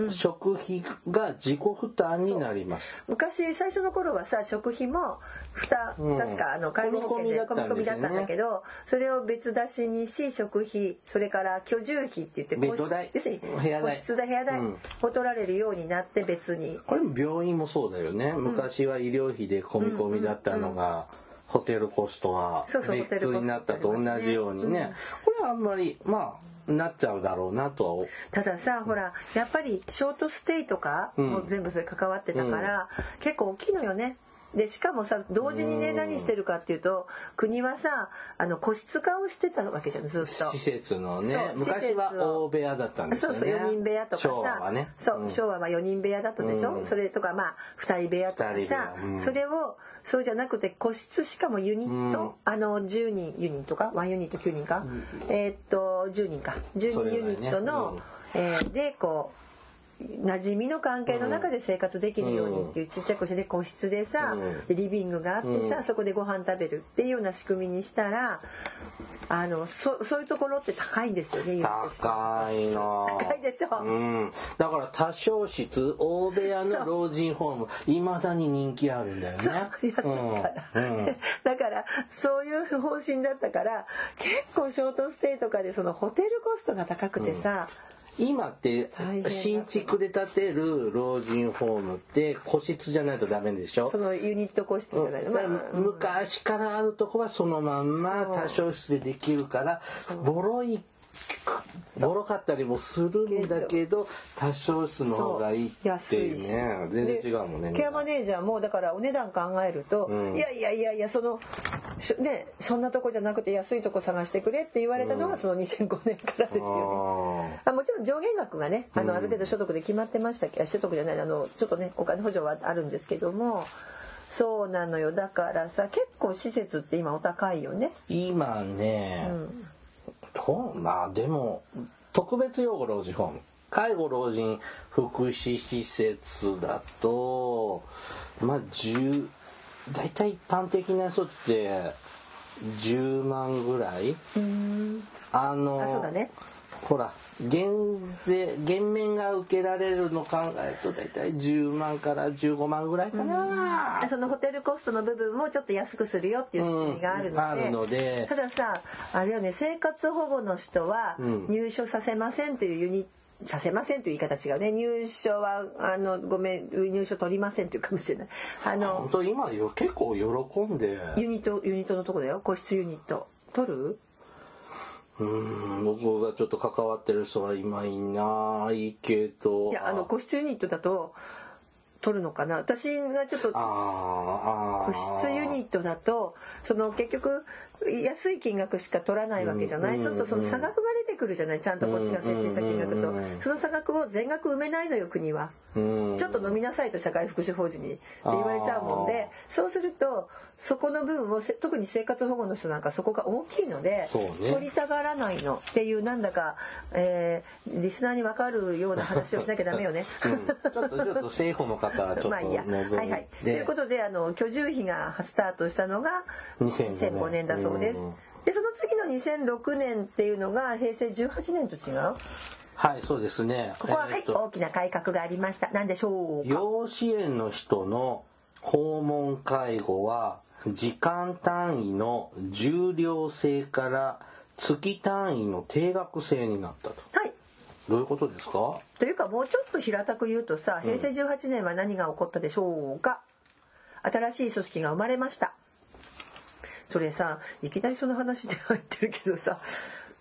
食費が自己負担になります。昔最初の頃はさ食費も負担、うん、確かあの介護保険で込み込みだったんだけど、それを別出しにし食費それから居住費って言って個室代要するに個室代部屋代を取られるようになって別に。これも病院もそうだよね。昔は医療費で込み込みだったのが。ホテルコストは別になったと同じようにね。これはあんまりまあなっちゃうだろうなとたださ、ほらやっぱりショートステイとかも全部それ関わってたから、うん、結構大きいのよね。でしかもさ同時にね何してるかっていうと国はさあの個室化をしてたわけじゃんずっと。施設のね昔は大部屋だったんですよね。そうそう4人部屋とかさ。昭和はね、そう、昭和は4人部屋だったでしょ、うん、それとかまあ2人部屋とかさ、うん、それをそうじゃなくて個室しかもユニット、うん、あの10人ユニットか？1ユニット9人か、えー、っと10人か。10人ユニットの、ね、えー、でこう馴染みの関係の中で生活できるようにっていうちっちゃくして個室でさ、でリビングがあってさ、そこでご飯食べるっていうような仕組みにしたらあのそそういうところって高いんですよね高いの高いでしょ、うん、だから多少室大部屋の老人ホームいまだに人気あるんだよね。うん、(laughs) だからそういう方針だったから結構ショートステイとかでそのホテルコストが高くてさ、うん今って新築で建てる老人ホームって個室じゃないとダメでしょ？そのユニット個室じゃないの、まあ、昔からあるとこはそのまんま多少室でできるからボロいボロかったりもするんだけど多少数の方がいいっていうね。全然違うもんねケアマネージャーもだからお値段考えると、うん、いやいやいやいやそのね (laughs) そんなとこじゃなくて安いとこ探してくれって言われたのがその2005年からですよね、うん、あもちろん上限額がねあのある程度所得で決まってましたけど、所得じゃないあのちょっとねお金補助はあるんですけども。そうなのよ。だからさ結構施設って今お高いよね。今ね、うん。とまあでも特別養護老人ホーム。介護老人福祉施設だとまあ10大体一般的な人って10万ぐらい。あのあそうだね。ほら減税減免が受けられるの考えると大体10万から15万ぐらいかな、うん、そのホテルコストの部分もちょっと安くするよっていう仕組みがあるので。うん、あるので。たださあれよね生活保護の人は入所させませんというユニットさせませんという言い方違うね。入所はあのごめん入所取りませんというかもしれない。あの本当今よ結構喜んで。ユニットユニットのとこだよ。個室ユニット。取る？うん僕がちょっと関わってる人は今いないけど。いやあの個室ユニットだと取るのかな。私がちょっと個室ユニットだとその結局安い金額しか取らないわけじゃない、そうするとその差額が出てくるじゃない？ちゃんとこっちが設定した金額と、その差額を全額埋めないのよ国は、ちょっと飲みなさいと社会福祉法人に。って言われちゃうもんでそうするとそこの分を特に生活保護の人なんかそこが大きいので、ね、取りたがらないの。っていうなんだか、えー、リスナーに分かるような話をしなきゃダメよね。うん、政府の方はちょっとまあいいや。はいはい。ということであの居住費がスタートしたのが2005年だそうです。でその次の2006年っていうのが平成18年と違う？はい、そうですね。ここは、はい、大きな改革がありました。何でしょう？養子縁の人の訪問介護は時間単位の重量制から月単位の定額制になったと。はい。どういうことですかというかもうちょっと平たく言うとさ平成18年は何が起こったでしょうか、うん、新しい組織が生まれましたそれさいきなりその話で入ってるけどさ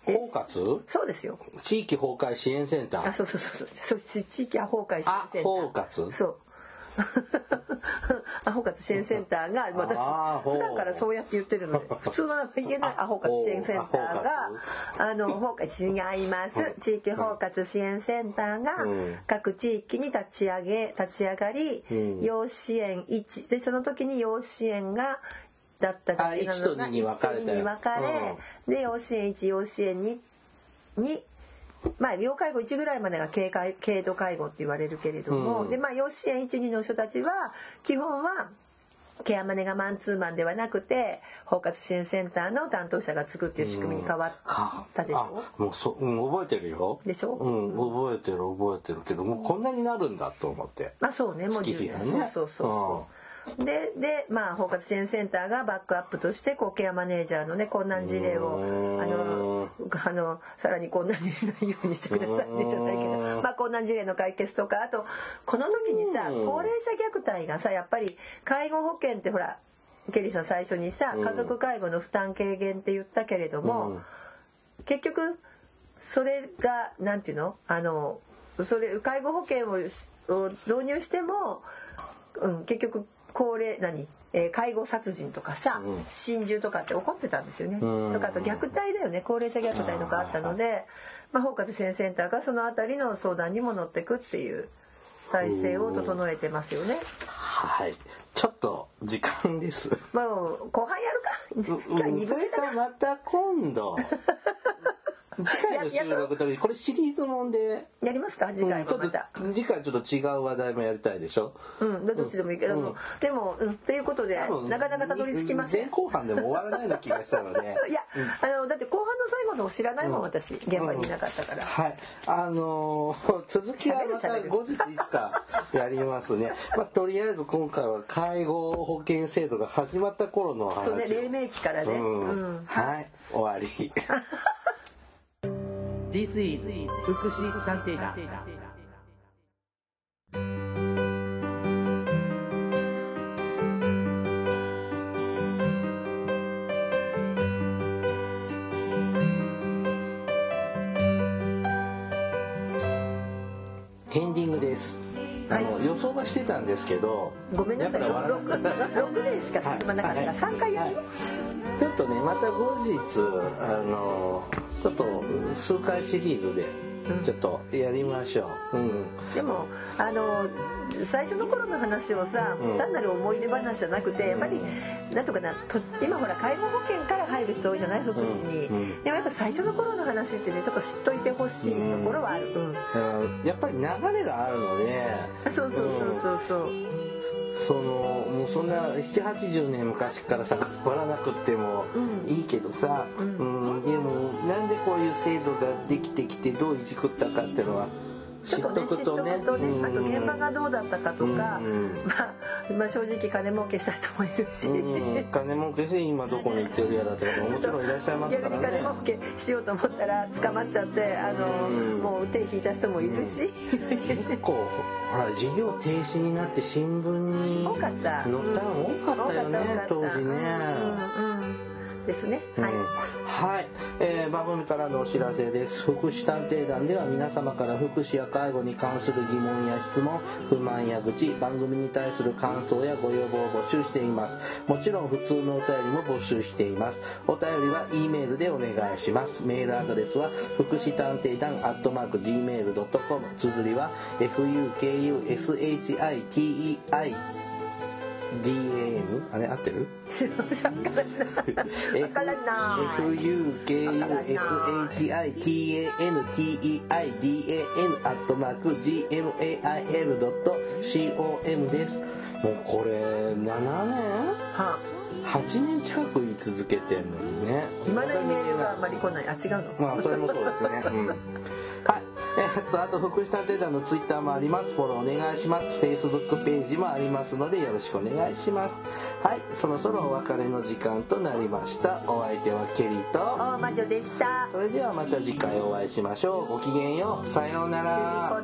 包括？そうですよ。地域崩壊支援センター。あそうそうそうそう。地域崩壊支援センター。包括？そう。(laughs) アホ活支援センターが私普段からそうやって言ってるので (laughs) 普通の名前言えないアホ活支援センターがあの包括違います。地域包括支援センターが各地域に立ち上げ立ち上がり養子縁1でその時に養子縁がだっただけなのが1と2に分かれで養子縁1養子縁2にまあ、要介護1ぐらいまでが軽軽度介護って言われるけれども、うん、でまあ養子縁12の人たちは基本はケアマネがマンツーマンではなくて包括支援センターの担当者がつくっていう仕組みに変わったでしょ、うん、もうそ、うん、覚えてるよ。でしょ、うん、覚えてる覚えてるけどもうこんなになるんだと思って。まあそうねもう10年、ね、そうそうそう、でで、まあ、包括支援センターがバックアップとしてこうケアマネージャーのね困難事例をあのあのさらに困難にしないようにしてくださいねじゃないけど、まあ、困難事例の解決とかあとこの時にさ高齢者虐待がさやっぱり介護保険ってほらケリーさん最初にさ家族介護の負担軽減って言ったけれども、結局それがなんていうのあのそれ介護保険を導入しても、うん、結局高齢何？えー、介護殺人とかさ、うん、心中とかって起こってたんですよね。とかあと虐待だよね高齢者虐待とかあったので、まあ、包括支援センターがその辺りの相談にも乗っていくっていう体制を整えてますよね。はいちょっと時間です。まあ後半やるか。それかまた今度。(laughs) 次回の収録の時これシリーズもんで。やりますか？次回もまた、うん、次回ちょっと違う話題もやりたいでしょ？うんどっちでもいいけど、うん、でも、うん、ということでなかなかたどり着きません。前後半でも終わらないような気がしたので。(laughs) いや、あのだって後半の最後の知らないもん私現場にいなかったから、はい。あのー、(laughs) 続きはまた後日いつかやりますね。(laughs) まあとりあえず今回は介護保険制度が始まった頃の話そうね黎明期からね、はい。終わり This is 福祉探偵団。エンディングです。あの、予想はしてたんですけど、ごめんなさい、六六年しか進まなかった三、回やるよ。ちょっとね、また後日、あの、ちょっと数回シリーズでちょっとやりましょう、うん、でもあの最初の頃の話をさ、うん、単なる思い出話じゃなくてやっぱり何とかなと今ほら介護保険から入る人多いじゃない福祉に、うん、でもやっぱ最初の頃の話ってねちょっと知っといてほしいところはある、うん。やっぱり流れがあるのでそうそうそうそうそう、そのもうそんな780年昔からさ変わらなくってもいいけどさ、うん、うん、でもなんでこういう制度ができてきてどういじくったかっていうのは知っとくとね、ね、あと現場がどうだったかとか、うんまあ、まあ正直金儲けした人もいるし、うん、金儲けして今どこに行ってるやらとかもちろんいらっしゃいますからね。金儲けしようと思ったら捕まっちゃってあの、もう手引いた人もいるし、結構ほら事業停止になって新聞に載ったの多かったよね、当時ね。ですね。はい。うん、はい、えー、番組からのお知らせです。福祉探偵団では皆様から福祉や介護に関する疑問や質問、不満や愚痴、番組に対する感想やご要望を募集しています。もちろん普通のお便りも募集しています。お便りは E メールでお願いします。メールアドレスは福祉探偵団アットマーク Gmail.com。綴りは fukushitei DAN? あれ合ってるわからな FUKUSHITANTEIDAN アットマーク GMAIL.com です。もうこれ7年は8年近く言い続けてんのにね。今だにメールがあんまり来ない。あ、違うの？まあ、それもそうですね。うんはい。えっと、あと、福祉探偵団のツイッターもあります。フォローお願いします。Facebook ページもありますので、よろしくお願いします。はい。そろそろお別れの時間となりました。お相手はケリーと、大魔女でした。それではまた次回お会いしましょう。ごきげんよう。さようなら。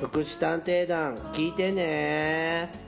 福祉探偵団聞いてね。